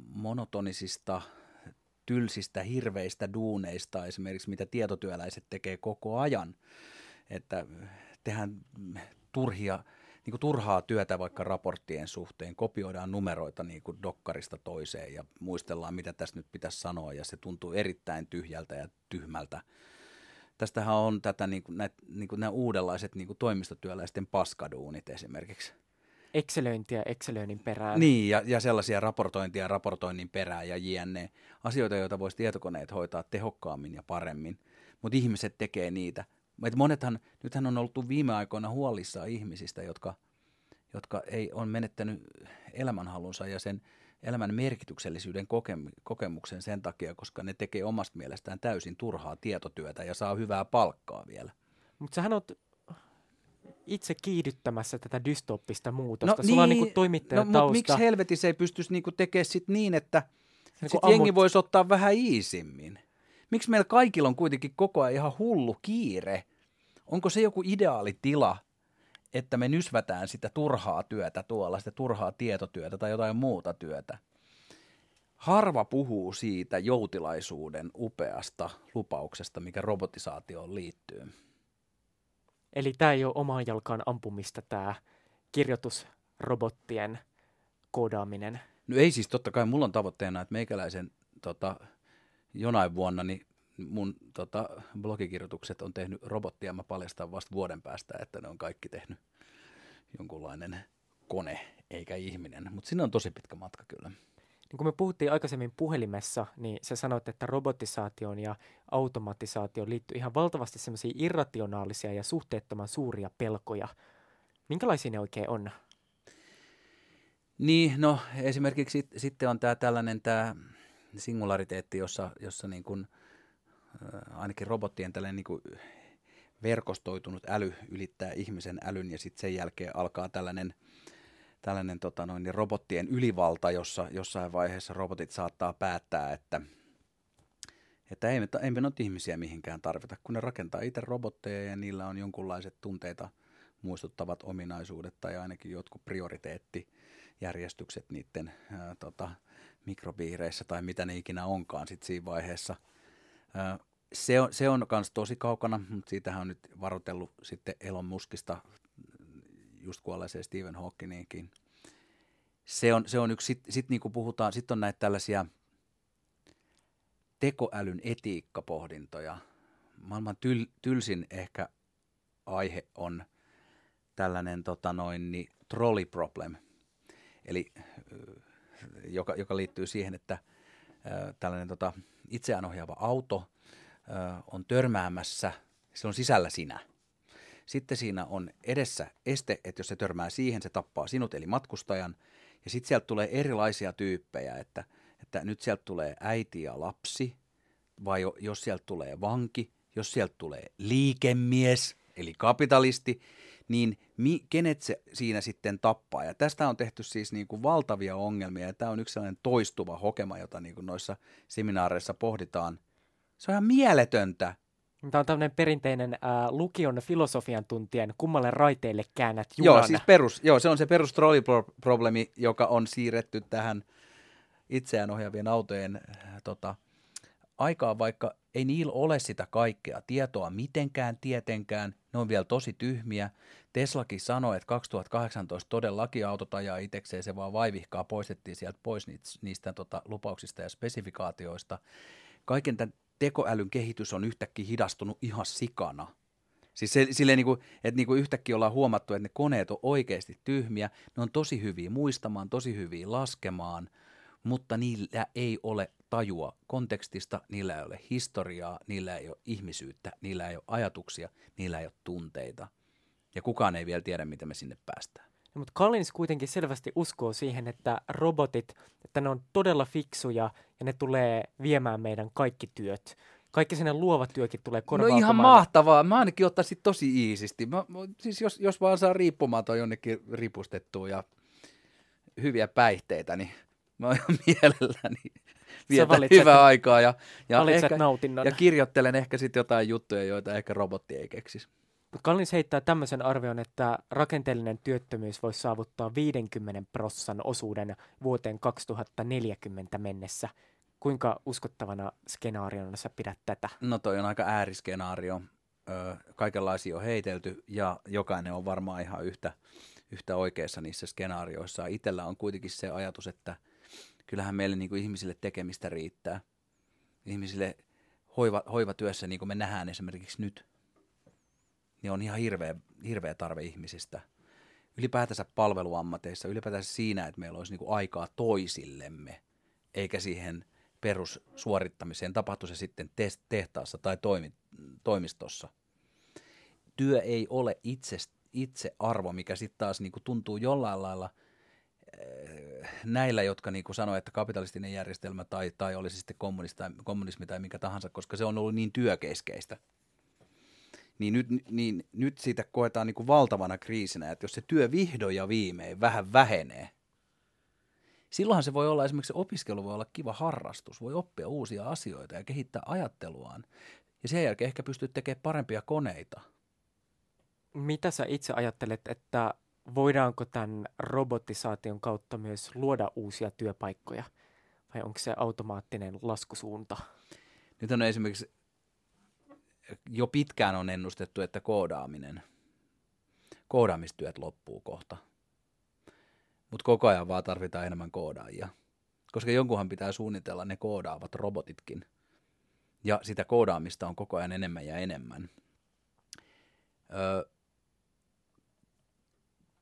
A: monotonisista, tylsistä, hirveistä duuneista, esimerkiksi mitä tietotyöläiset tekee koko ajan. Että tehdään turhia, niin kuin turhaa työtä vaikka raporttien suhteen, kopioidaan numeroita niin kuin dokkarista toiseen ja muistellaan, mitä tässä nyt pitäisi sanoa, ja se tuntuu erittäin tyhjältä ja tyhmältä tästähän on tätä niin kuin, näitä, niin kuin nämä uudenlaiset niin kuin toimistotyöläisten paskaduunit esimerkiksi.
B: Excelöintiä Excelöinnin perään.
A: Niin, ja, ja sellaisia raportointia raportoinnin perään ja jne. Asioita, joita voisi tietokoneet hoitaa tehokkaammin ja paremmin, mutta ihmiset tekee niitä. Et monethan, nythän on ollut viime aikoina huolissaan ihmisistä, jotka, jotka ei on menettänyt elämänhalunsa ja sen elämän merkityksellisyyden kokemuksen sen takia, koska ne tekee omasta mielestään täysin turhaa tietotyötä ja saa hyvää palkkaa vielä.
B: Mutta sähän oot itse kiihdyttämässä tätä dystoppista muutosta. No, Sulla niin, on niinku toimittajan no,
A: mutta miksi helvetissä ei pystyisi niinku tekemään sit niin, että niin sit ammut... jengi voisi ottaa vähän iisimmin? Miksi meillä kaikilla on kuitenkin koko ajan ihan hullu kiire? Onko se joku ideaalitila, että me nysvätään sitä turhaa työtä tuolla, sitä turhaa tietotyötä tai jotain muuta työtä. Harva puhuu siitä joutilaisuuden upeasta lupauksesta, mikä robotisaatioon liittyy.
B: Eli tämä ei ole omaan jalkaan ampumista, tämä kirjoitusrobottien koodaaminen.
A: No ei siis, totta kai mulla on tavoitteena, että meikäläisen tota, jonain vuonna niin mun tota, blogikirjoitukset on tehnyt robottia, mä paljastan vasta vuoden päästä, että ne on kaikki tehnyt jonkunlainen kone eikä ihminen, mutta sinne on tosi pitkä matka kyllä.
B: Niin kun me puhuttiin aikaisemmin puhelimessa, niin sä sanoit, että robotisaatioon ja automatisaatioon liittyy ihan valtavasti semmoisia irrationaalisia ja suhteettoman suuria pelkoja. Minkälaisia ne oikein on?
A: Niin, no esimerkiksi sit, sitten on tämä tällainen tämä singulariteetti, jossa, jossa niin kun, ainakin robottien tällainen niin kuin verkostoitunut äly ylittää ihmisen älyn ja sitten sen jälkeen alkaa tällainen, tällainen tota noin, niin robottien ylivalta, jossa jossain vaiheessa robotit saattaa päättää, että, että ei me, ei me noita ihmisiä mihinkään tarvita, kun ne rakentaa itse robotteja ja niillä on jonkunlaiset tunteita muistuttavat ominaisuudet tai ainakin jotkut prioriteettijärjestykset niiden ää, tota, mikrobiireissä tai mitä ne ikinä onkaan sitten siinä vaiheessa – se on, se on kans tosi kaukana, mutta siitähän on nyt varoitellut sitten Elon Muskista just kuolleeseen Stephen Hawkingiinkin. Se on, se on yksi, sitten sit niinku puhutaan, sitten on näitä tällaisia tekoälyn etiikkapohdintoja. Maailman tyl, tylsin ehkä aihe on tällainen tota noin, niin, trolley problem, eli joka, joka liittyy siihen, että tällainen tota, itseään ohjaava auto on törmäämässä, se on sisällä sinä. Sitten siinä on edessä este, että jos se törmää siihen, se tappaa sinut eli matkustajan. Ja sitten sieltä tulee erilaisia tyyppejä, että, että nyt sieltä tulee äiti ja lapsi, vai jos sieltä tulee vanki, jos sieltä tulee liikemies, eli kapitalisti, niin mi, kenet se siinä sitten tappaa. Ja tästä on tehty siis niin kuin valtavia ongelmia, ja tämä on yksi sellainen toistuva hokema, jota niin kuin noissa seminaareissa pohditaan. Se on ihan mieletöntä.
B: Tämä on tämmöinen perinteinen äh, lukion filosofian tuntien kummalle raiteille käännät junan.
A: Joo, siis perus, joo, se on se perus problemi, joka on siirretty tähän itseään ohjaavien autojen äh, tota, aikaan, vaikka ei niillä ole sitä kaikkea tietoa mitenkään tietenkään, ne on vielä tosi tyhmiä. Teslakin sanoi, että 2018 todellakin autot ajaa itsekseen, se vaan vaivihkaa poistettiin sieltä pois niistä, niistä tota, lupauksista ja spesifikaatioista. Kaiken tämän tekoälyn kehitys on yhtäkkiä hidastunut ihan sikana. Siis se, silleen niin kuin, että niin kuin yhtäkkiä ollaan huomattu, että ne koneet on oikeasti tyhmiä, ne on tosi hyviä muistamaan, tosi hyviä laskemaan, mutta niillä ei ole tajua kontekstista, niillä ei ole historiaa, niillä ei ole ihmisyyttä, niillä ei ole ajatuksia, niillä ei ole tunteita. Ja kukaan ei vielä tiedä, miten me sinne päästään.
B: No, mutta Collins kuitenkin selvästi uskoo siihen, että robotit, että ne on todella fiksuja ja ne tulee viemään meidän kaikki työt. Kaikki sinne luova työkin tulee korvaamaan.
A: No ihan mahtavaa. Mä ainakin ottaisin tosi iisisti. Mä, siis jos, jos vaan saa riippumaton jonnekin ripustettua ja hyviä päihteitä, niin mä oon mielelläni vietän
B: valitset-
A: hyvää aikaa ja, ja, ehkä,
B: nautinnon.
A: ja kirjoittelen ehkä sitten jotain juttuja, joita ehkä robotti ei keksisi.
B: Mutta Kallins heittää tämmöisen arvion, että rakenteellinen työttömyys voisi saavuttaa 50 prossan osuuden vuoteen 2040 mennessä. Kuinka uskottavana skenaariona sä pidät tätä?
A: No toi on aika ääriskenaario. Ö, kaikenlaisia on heitelty ja jokainen on varmaan ihan yhtä, yhtä oikeassa niissä skenaarioissa. Itellä on kuitenkin se ajatus, että kyllähän meille niin kuin ihmisille tekemistä riittää. Ihmisille hoiva, hoivatyössä, niin kuin me nähdään esimerkiksi nyt, niin on ihan hirveä, hirveä tarve ihmisistä. Ylipäätänsä palveluammateissa, ylipäätänsä siinä, että meillä olisi niin kuin aikaa toisillemme, eikä siihen perussuorittamiseen, tapahtui se sitten tehtaassa tai toimi, toimistossa. Työ ei ole itse, itse arvo, mikä sitten taas niinku tuntuu jollain lailla näillä, jotka niinku sanoo, että kapitalistinen järjestelmä tai, tai olisi sitten kommunista, kommunismi tai mikä tahansa, koska se on ollut niin työkeskeistä. Niin nyt, niin nyt siitä koetaan niinku valtavana kriisinä, että jos se työ vihdoin ja viimein vähän vähenee, silloinhan se voi olla esimerkiksi opiskelu voi olla kiva harrastus, voi oppia uusia asioita ja kehittää ajatteluaan. Ja sen jälkeen ehkä pystyt tekemään parempia koneita.
B: Mitä sä itse ajattelet, että voidaanko tämän robotisaation kautta myös luoda uusia työpaikkoja? Vai onko se automaattinen laskusuunta?
A: Nyt on esimerkiksi jo pitkään on ennustettu, että koodaaminen, koodaamistyöt loppuu kohta. Mutta koko ajan vaan tarvitaan enemmän koodaajia. Koska jonkunhan pitää suunnitella ne koodaavat robotitkin. Ja sitä koodaamista on koko ajan enemmän ja enemmän. Öö,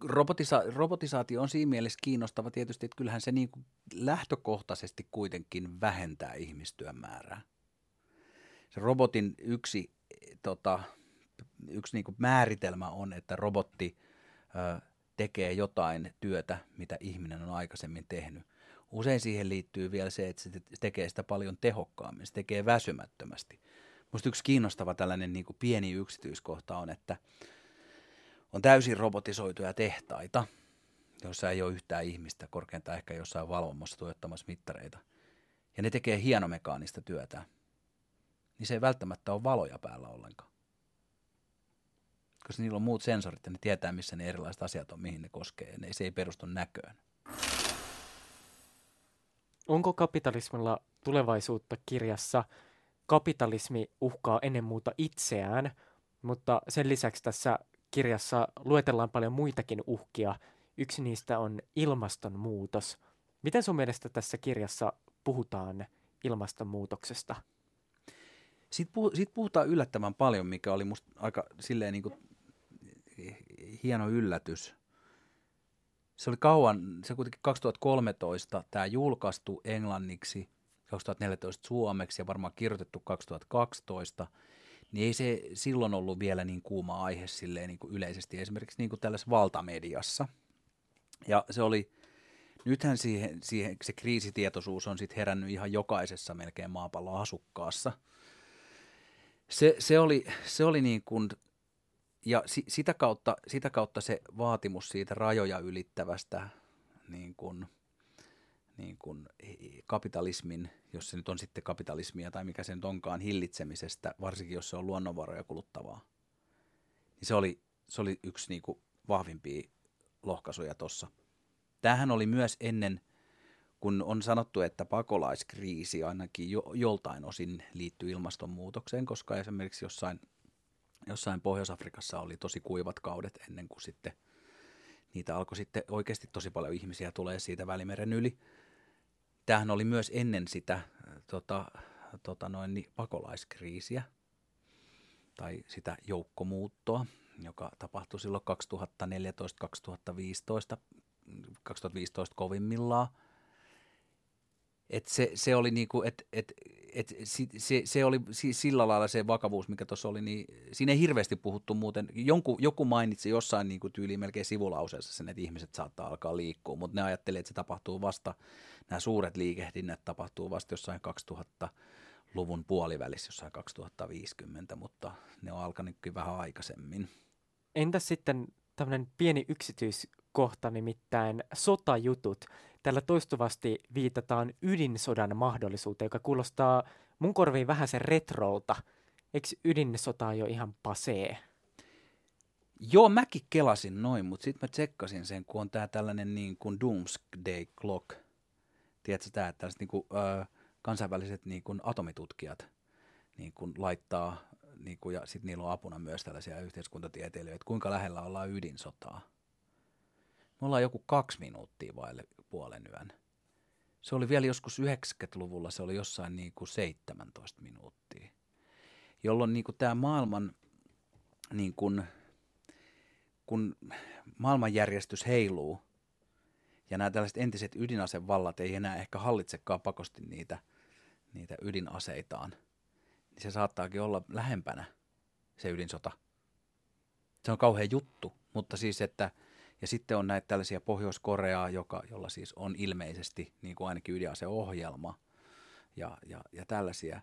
A: robotisa- robotisaatio on siinä mielessä kiinnostava tietysti, että kyllähän se niin kuin lähtökohtaisesti kuitenkin vähentää ihmistyön määrää. Se robotin yksi, tota, yksi niin kuin määritelmä on, että robotti ö, tekee jotain työtä, mitä ihminen on aikaisemmin tehnyt. Usein siihen liittyy vielä se, että se tekee sitä paljon tehokkaammin, se tekee väsymättömästi. Minusta yksi kiinnostava tällainen niin kuin pieni yksityiskohta on, että on täysin robotisoituja tehtaita, joissa ei ole yhtään ihmistä, korkeintaan ehkä jossain valvomassa tuijottamassa mittareita. Ja ne tekee hienomekaanista työtä, niin se ei välttämättä ole valoja päällä ollenkaan. Koska niillä on muut sensorit ja ne tietää, missä ne erilaiset asiat on, mihin ne koskee. Ja ne, se ei perustu näköön.
B: Onko kapitalismilla tulevaisuutta kirjassa? Kapitalismi uhkaa ennen muuta itseään, mutta sen lisäksi tässä kirjassa luetellaan paljon muitakin uhkia. Yksi niistä on ilmastonmuutos. Miten sun mielestä tässä kirjassa puhutaan ilmastonmuutoksesta?
A: Siitä, puh- siitä puhutaan yllättävän paljon, mikä oli musta aika silleen niin kuin hieno yllätys. Se oli kauan, se kuitenkin 2013 tämä julkaistu englanniksi, 2014 suomeksi ja varmaan kirjoitettu 2012, niin ei se silloin ollut vielä niin kuuma aihe silleen niin kuin yleisesti, esimerkiksi niin kuin tällaisessa valtamediassa. Ja se oli, nythän siihen, siihen se kriisitietoisuus on sitten herännyt ihan jokaisessa melkein maapallon asukkaassa. Se, se oli, se oli niin kuin, ja si, sitä, kautta, sitä kautta se vaatimus siitä rajoja ylittävästä niin kuin, niin kuin kapitalismin, jos se nyt on sitten kapitalismia tai mikä se nyt onkaan, hillitsemisestä, varsinkin jos se on luonnonvaroja kuluttavaa. Niin se oli, se oli yksi niin kuin vahvimpia lohkaisuja tuossa. Tämähän oli myös ennen, kun on sanottu, että pakolaiskriisi ainakin jo, joltain osin liittyy ilmastonmuutokseen, koska esimerkiksi jossain, jossain Pohjois-Afrikassa oli tosi kuivat kaudet ennen kuin sitten niitä alkoi sitten oikeasti tosi paljon ihmisiä tulee siitä Välimeren yli. Tämähän oli myös ennen sitä tota, tota noin, niin pakolaiskriisiä tai sitä joukkomuuttoa, joka tapahtui silloin 2014-2015, 2015 kovimmillaan. Et se, se oli niinku, et, et, et, se, se oli sillä lailla se vakavuus, mikä tuossa oli, niin siinä ei hirveästi puhuttu muuten. Jonku, joku mainitsi jossain niinku tyyliin melkein sivulauseessa sen, että ihmiset saattaa alkaa liikkua, mutta ne ajatteli, että se tapahtuu vasta, nämä suuret liikehdinnät tapahtuu vasta jossain 2000-luvun puolivälissä, jossain 2050, mutta ne on alkanutkin vähän aikaisemmin.
B: Entäs sitten tämmöinen pieni yksityiskohta kohta, nimittäin sotajutut. Tällä toistuvasti viitataan ydinsodan mahdollisuuteen, joka kuulostaa mun korviin vähän sen retrolta. Eikö ydinsotaa jo ihan pasee?
A: Joo, mäkin kelasin noin, mutta sitten mä tsekkasin sen, kun on tää tällainen niin kuin Doomsday Clock. Tiedätkö tää, että tällaiset niin kuin, ö, kansainväliset niin kuin atomitutkijat niin kuin laittaa, niin kuin, ja sitten niillä on apuna myös tällaisia yhteiskuntatieteilijöitä, kuinka lähellä ollaan ydinsotaa. Me ollaan joku kaksi minuuttia vaille puolen yön. Se oli vielä joskus 90-luvulla, se oli jossain niin kuin 17 minuuttia. Jolloin niin kuin tämä maailman, niin kuin, kun maailmanjärjestys heiluu, ja nämä tällaiset entiset ydinasevallat ei enää ehkä hallitsekaan pakosti niitä, niitä ydinaseitaan, niin se saattaakin olla lähempänä se ydinsota. Se on kauhean juttu, mutta siis, että ja sitten on näitä tällaisia Pohjois-Koreaa, joka, jolla siis on ilmeisesti niin kuin ainakin ydinaseohjelma ja, ja, ja tällaisia,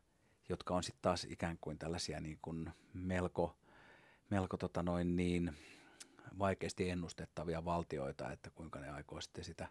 A: jotka on sitten taas ikään kuin tällaisia niin kuin melko, melko tota noin niin, vaikeasti ennustettavia valtioita, että kuinka ne aikoo sitten sitä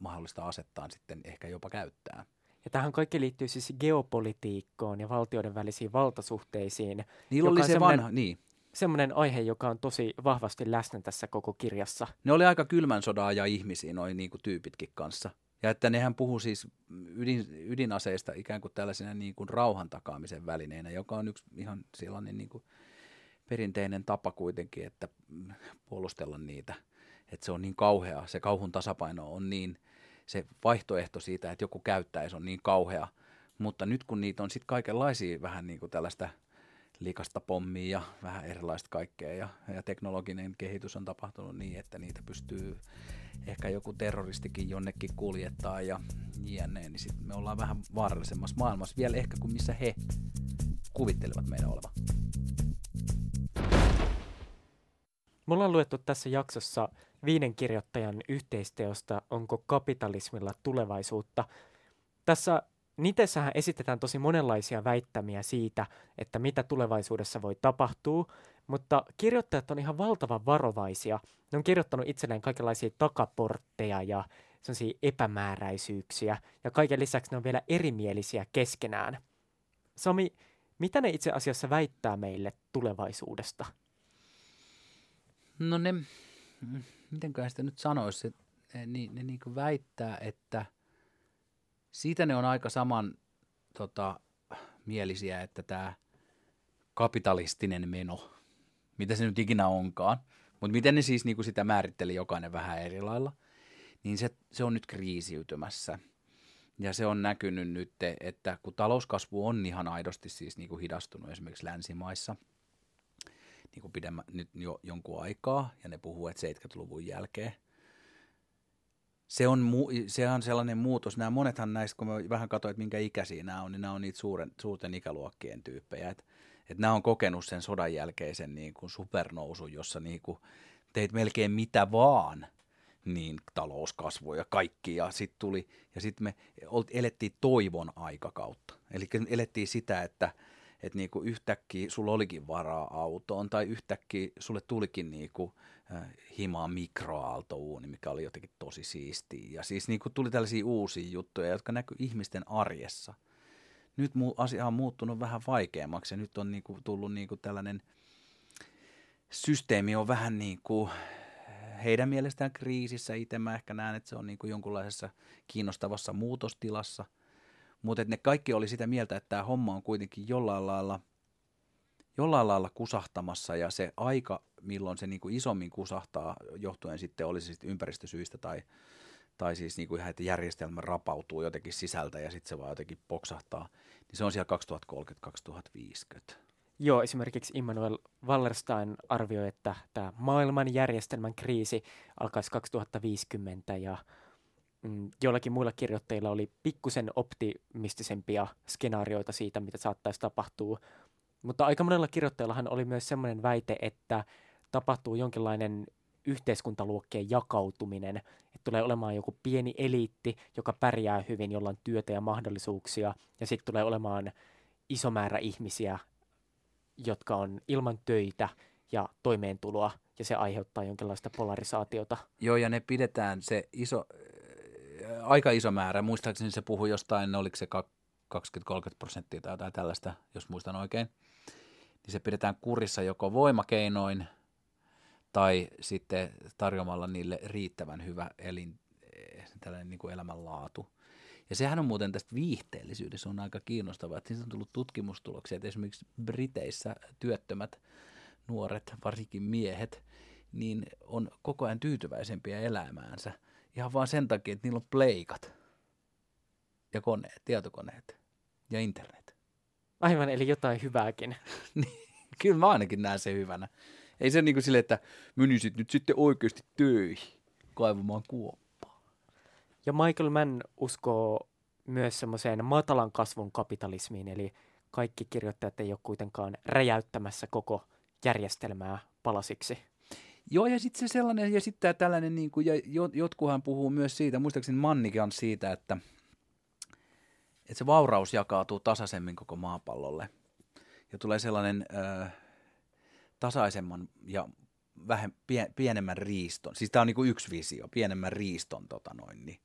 A: mahdollista asettaan sitten ehkä jopa käyttää.
B: Ja tähän kaikki liittyy siis geopolitiikkoon ja valtioiden välisiin valtasuhteisiin.
A: Niillä oli se vanha, niin.
B: Semmoinen aihe, joka on tosi vahvasti läsnä tässä koko kirjassa.
A: Ne oli aika kylmän sodaa ja ihmisiä, noin niin kuin tyypitkin kanssa. Ja että nehän puhuu siis ydin, ydinaseista ikään kuin tällaisena niin kuin rauhan takaamisen välineenä, joka on yksi ihan sellainen niin kuin perinteinen tapa kuitenkin, että puolustella niitä. Että se on niin kauhea, se kauhun tasapaino on niin, se vaihtoehto siitä, että joku käyttäisi on niin kauhea. Mutta nyt kun niitä on sitten kaikenlaisia vähän niin kuin tällaista likasta pommia ja vähän erilaista kaikkea ja, ja teknologinen kehitys on tapahtunut niin, että niitä pystyy ehkä joku terroristikin jonnekin kuljettaa ja jne, niin sitten me ollaan vähän vaarallisemmassa maailmassa vielä ehkä kuin missä he kuvittelevat meidän olevan.
B: Me ollaan luettu tässä jaksossa viiden kirjoittajan yhteisteosta Onko kapitalismilla tulevaisuutta? Tässä Nitessähän esitetään tosi monenlaisia väittämiä siitä, että mitä tulevaisuudessa voi tapahtua, mutta kirjoittajat on ihan valtavan varovaisia. Ne on kirjoittanut itselleen kaikenlaisia takaportteja ja sellaisia epämääräisyyksiä, ja kaiken lisäksi ne on vielä erimielisiä keskenään. Sami, mitä ne itse asiassa väittää meille tulevaisuudesta?
A: No ne, mitenköhän sitä nyt sanoisi, ne, ne, ne niin väittää, että siitä ne on aika saman tota, mielisiä, että tämä kapitalistinen meno, mitä se nyt ikinä onkaan, mutta miten ne siis niin kuin sitä määritteli jokainen vähän eri lailla, niin se, se on nyt kriisiytymässä. Ja se on näkynyt nyt, että kun talouskasvu on ihan aidosti siis niin kuin hidastunut esimerkiksi länsimaissa – niin kuin pidemmä, nyt jo jonkun aikaa, ja ne puhuu, että 70-luvun jälkeen. Se on, se on sellainen muutos. Nämä monethan näistä, kun mä vähän katsoin, että minkä ikäisiä nämä on, niin nämä on niitä suuren, suurten ikäluokkien tyyppejä. Että et nämä on kokenut sen sodan jälkeisen niin kuin supernousun, jossa niin kuin teit melkein mitä vaan, niin talouskasvu ja kaikki. Ja sitten tuli, ja sitten me elettiin toivon aikakautta. Eli elettiin sitä, että – että niinku yhtäkkiä sulla olikin varaa autoon tai yhtäkkiä sulle tulikin niinku, äh, himaa mikroaaltouuni, mikä oli jotenkin tosi siistiä. Ja siis niinku tuli tällaisia uusia juttuja, jotka näkyy ihmisten arjessa. Nyt mu- asia on muuttunut vähän vaikeammaksi ja nyt on niinku tullut niinku tällainen systeemi on vähän niin kuin heidän mielestään kriisissä. Itse mä ehkä näen, että se on niin kuin jonkunlaisessa kiinnostavassa muutostilassa – mutta ne kaikki oli sitä mieltä, että tämä homma on kuitenkin jollain lailla, jollain lailla kusahtamassa ja se aika, milloin se niinku isommin kusahtaa, johtuen sitten olisi sitten ympäristösyistä tai, tai siis niinku ihan, että järjestelmä rapautuu jotenkin sisältä ja sitten se vaan jotenkin poksahtaa, niin se on siellä 2030-2050.
B: Joo, esimerkiksi Immanuel Wallerstein arvioi, että tämä maailman järjestelmän kriisi alkaisi 2050 ja mm, joillakin muilla kirjoittajilla oli pikkusen optimistisempia skenaarioita siitä, mitä saattaisi tapahtua. Mutta aika monella kirjoittajallahan oli myös sellainen väite, että tapahtuu jonkinlainen yhteiskuntaluokkien jakautuminen, että tulee olemaan joku pieni eliitti, joka pärjää hyvin, jolla on työtä ja mahdollisuuksia, ja sitten tulee olemaan iso määrä ihmisiä, jotka on ilman töitä ja toimeentuloa, ja se aiheuttaa jonkinlaista polarisaatiota.
A: Joo, ja ne pidetään se iso, aika iso määrä. Muistaakseni se puhui jostain, oliko se 20-30 prosenttia tai jotain tällaista, jos muistan oikein. Niin se pidetään kurissa joko voimakeinoin tai sitten tarjoamalla niille riittävän hyvä elin, eh, tällainen niin kuin elämänlaatu. Ja sehän on muuten tästä viihteellisyydessä on aika kiinnostavaa, että siitä on tullut tutkimustuloksia, että esimerkiksi Briteissä työttömät nuoret, varsinkin miehet, niin on koko ajan tyytyväisempiä elämäänsä. Ihan vaan sen takia, että niillä on pleikat ja koneet, tietokoneet ja internet.
B: Aivan, eli jotain hyvääkin.
A: niin, kyllä mä ainakin näen sen hyvänä. Ei se niin kuin sille, että menisit nyt sitten oikeasti töihin kaivamaan kuoppaa.
B: Ja Michael Mann uskoo myös semmoiseen matalan kasvun kapitalismiin, eli kaikki kirjoittajat ei ole kuitenkaan räjäyttämässä koko järjestelmää palasiksi.
A: Joo, ja sitten se sellainen, ja sitten tällainen, niin kuin, ja jotkuhan puhuu myös siitä, muistaakseni Mannikan siitä, että, että se vauraus jakautuu tasaisemmin koko maapallolle. Ja tulee sellainen ö, tasaisemman ja vähän pie, pienemmän riiston, siis tämä on niin kuin yksi visio, pienemmän riiston tota noin, niin,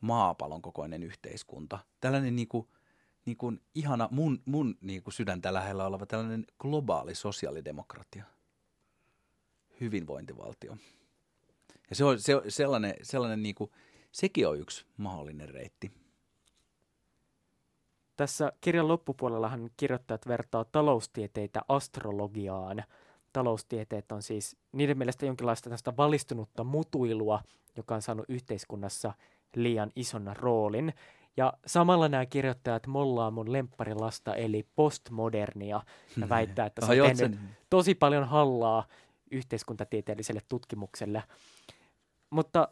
A: maapallon kokoinen yhteiskunta. Tällainen niin kuin, niin kuin ihana mun, mun niin kuin sydäntä lähellä oleva tällainen globaali sosiaalidemokratia, hyvinvointivaltio. Ja se on, se sellainen, sellainen niin kuin, sekin on yksi mahdollinen reitti.
B: Tässä kirjan loppupuolellahan kirjoittajat vertaa taloustieteitä astrologiaan. Taloustieteet on siis niiden mielestä jonkinlaista tästä valistunutta mutuilua, joka on saanut yhteiskunnassa liian ison roolin. Ja samalla nämä kirjoittajat mollaa mun lempparilasta eli postmodernia ja väittää, että se on tehnyt tosi paljon hallaa yhteiskuntatieteelliselle tutkimukselle. Mutta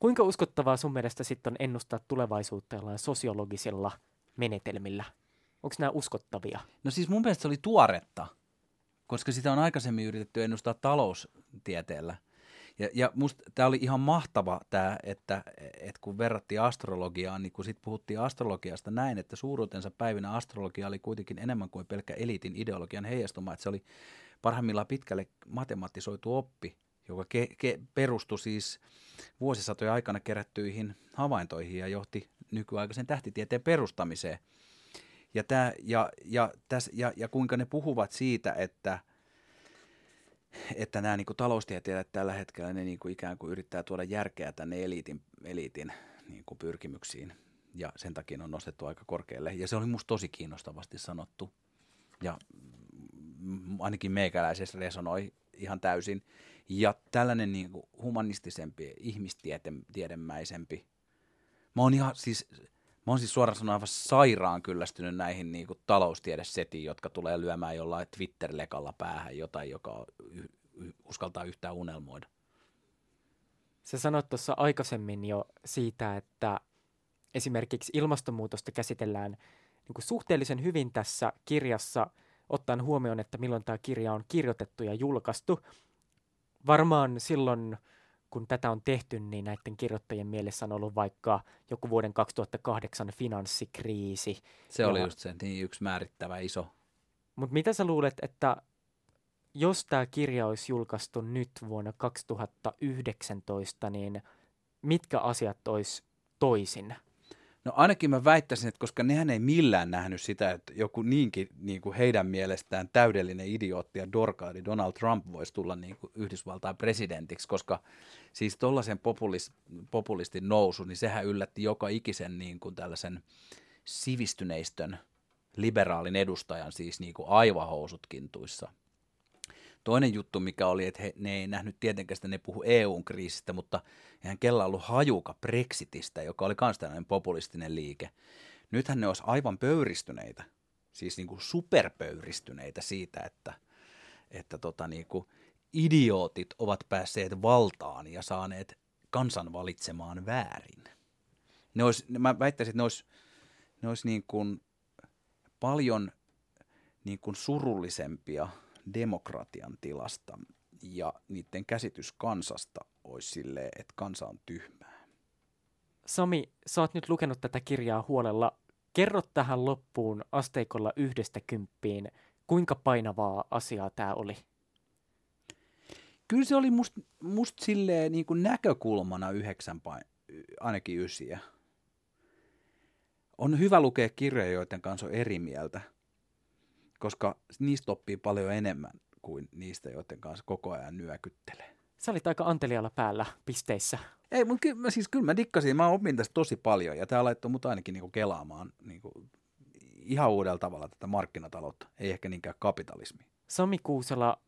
B: kuinka uskottavaa sun mielestä sitten on ennustaa tulevaisuutta jollain sosiologisilla menetelmillä? Onko nämä uskottavia?
A: No siis mun mielestä se oli tuoretta, koska sitä on aikaisemmin yritetty ennustaa taloustieteellä – ja, ja musta tämä oli ihan mahtava tämä, että, että kun verrattiin astrologiaan, niin kun sitten puhuttiin astrologiasta näin, että suuruutensa päivinä astrologia oli kuitenkin enemmän kuin pelkkä eliitin ideologian heijastuma, että se oli parhaimmillaan pitkälle matematisoitu oppi, joka ke- ke- perustui siis vuosisatojen aikana kerättyihin havaintoihin ja johti nykyaikaisen tähtitieteen perustamiseen. Ja, tää, ja, ja, täs, ja, ja kuinka ne puhuvat siitä, että – että nämä niin kuin taloustieteilijät tällä hetkellä ne niin kuin ikään kuin yrittää tuoda järkeä tänne eliitin, eliitin niin kuin pyrkimyksiin ja sen takia on nostettu aika korkealle. Ja se oli musta tosi kiinnostavasti sanottu ja ainakin meikäläisessä resonoi ihan täysin. Ja tällainen niin kuin humanistisempi, ihmistiedemäisempi. Mä oon ihan siis, mä oon siis suoraan sanoen aivan sairaan kyllästynyt näihin niin kuin taloustiedesetiin, jotka tulee lyömään jollain Twitter-lekalla päähän jotain, joka uskaltaa yhtään unelmoida.
B: Sä sanoit tuossa aikaisemmin jo siitä, että esimerkiksi ilmastonmuutosta käsitellään niin kuin suhteellisen hyvin tässä kirjassa, ottaen huomioon, että milloin tämä kirja on kirjoitettu ja julkaistu. Varmaan silloin, kun tätä on tehty, niin näiden kirjoittajien mielessä on ollut vaikka joku vuoden 2008 finanssikriisi.
A: Se oli just se niin yksi määrittävä iso.
B: Mutta mitä sä luulet, että jos tämä kirja olisi julkaistu nyt vuonna 2019, niin mitkä asiat olisi toisin?
A: No ainakin mä väittäisin, että koska nehän ei millään nähnyt sitä, että joku niinkin niin kuin heidän mielestään täydellinen idiootti ja dorkaadi Donald Trump voisi tulla niin kuin Yhdysvaltain presidentiksi, koska siis tuollaisen populist, populistin nousu, niin sehän yllätti joka ikisen niin kuin tällaisen sivistyneistön liberaalin edustajan siis niin kuin aivahousut kintuissa – Toinen juttu, mikä oli, että he, ne ei nähnyt tietenkään sitä, ne puhu EUn kriisistä, mutta eihän kella ollut hajuka Brexitistä, joka oli myös tällainen populistinen liike. Nythän ne olisi aivan pöyristyneitä, siis niin kuin superpöyristyneitä siitä, että, että tota niin kuin idiootit ovat päässeet valtaan ja saaneet kansan valitsemaan väärin. Ne olisi, mä väittäisin, että ne olisi, ne olisi niin kuin paljon niin kuin surullisempia – demokratian tilasta ja niiden käsitys kansasta olisi silleen, että kansa on tyhmää.
B: Sami, sä oot nyt lukenut tätä kirjaa huolella. Kerro tähän loppuun asteikolla yhdestä kymppiin, kuinka painavaa asiaa tämä oli?
A: kyllä se oli musta must silleen niin kuin näkökulmana yhdeksän pain, ainakin ysiä. On hyvä lukea kirjoja, joiden kanssa on eri mieltä, koska niistä oppii paljon enemmän kuin niistä, joiden kanssa koko ajan nyökyttelee.
B: Sä olit aika antelialla päällä pisteissä.
A: Ei, mutta kyllä, siis kyllä mä dikkasin, mä opin tästä tosi paljon ja tämä laittoi mut ainakin niinku kelaamaan niinku ihan uudella tavalla tätä markkinataloutta, ei ehkä niinkään kapitalismi.
B: Sami Kuusela,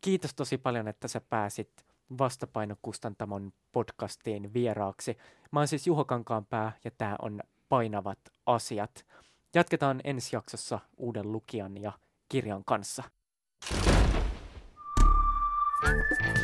B: kiitos tosi paljon, että sä pääsit vastapainokustantamon podcastiin vieraaksi. Mä oon siis Juho Kankaanpää ja tämä on Painavat asiat. Jatketaan ensi jaksossa uuden lukijan ja kirjan kanssa. Thank you.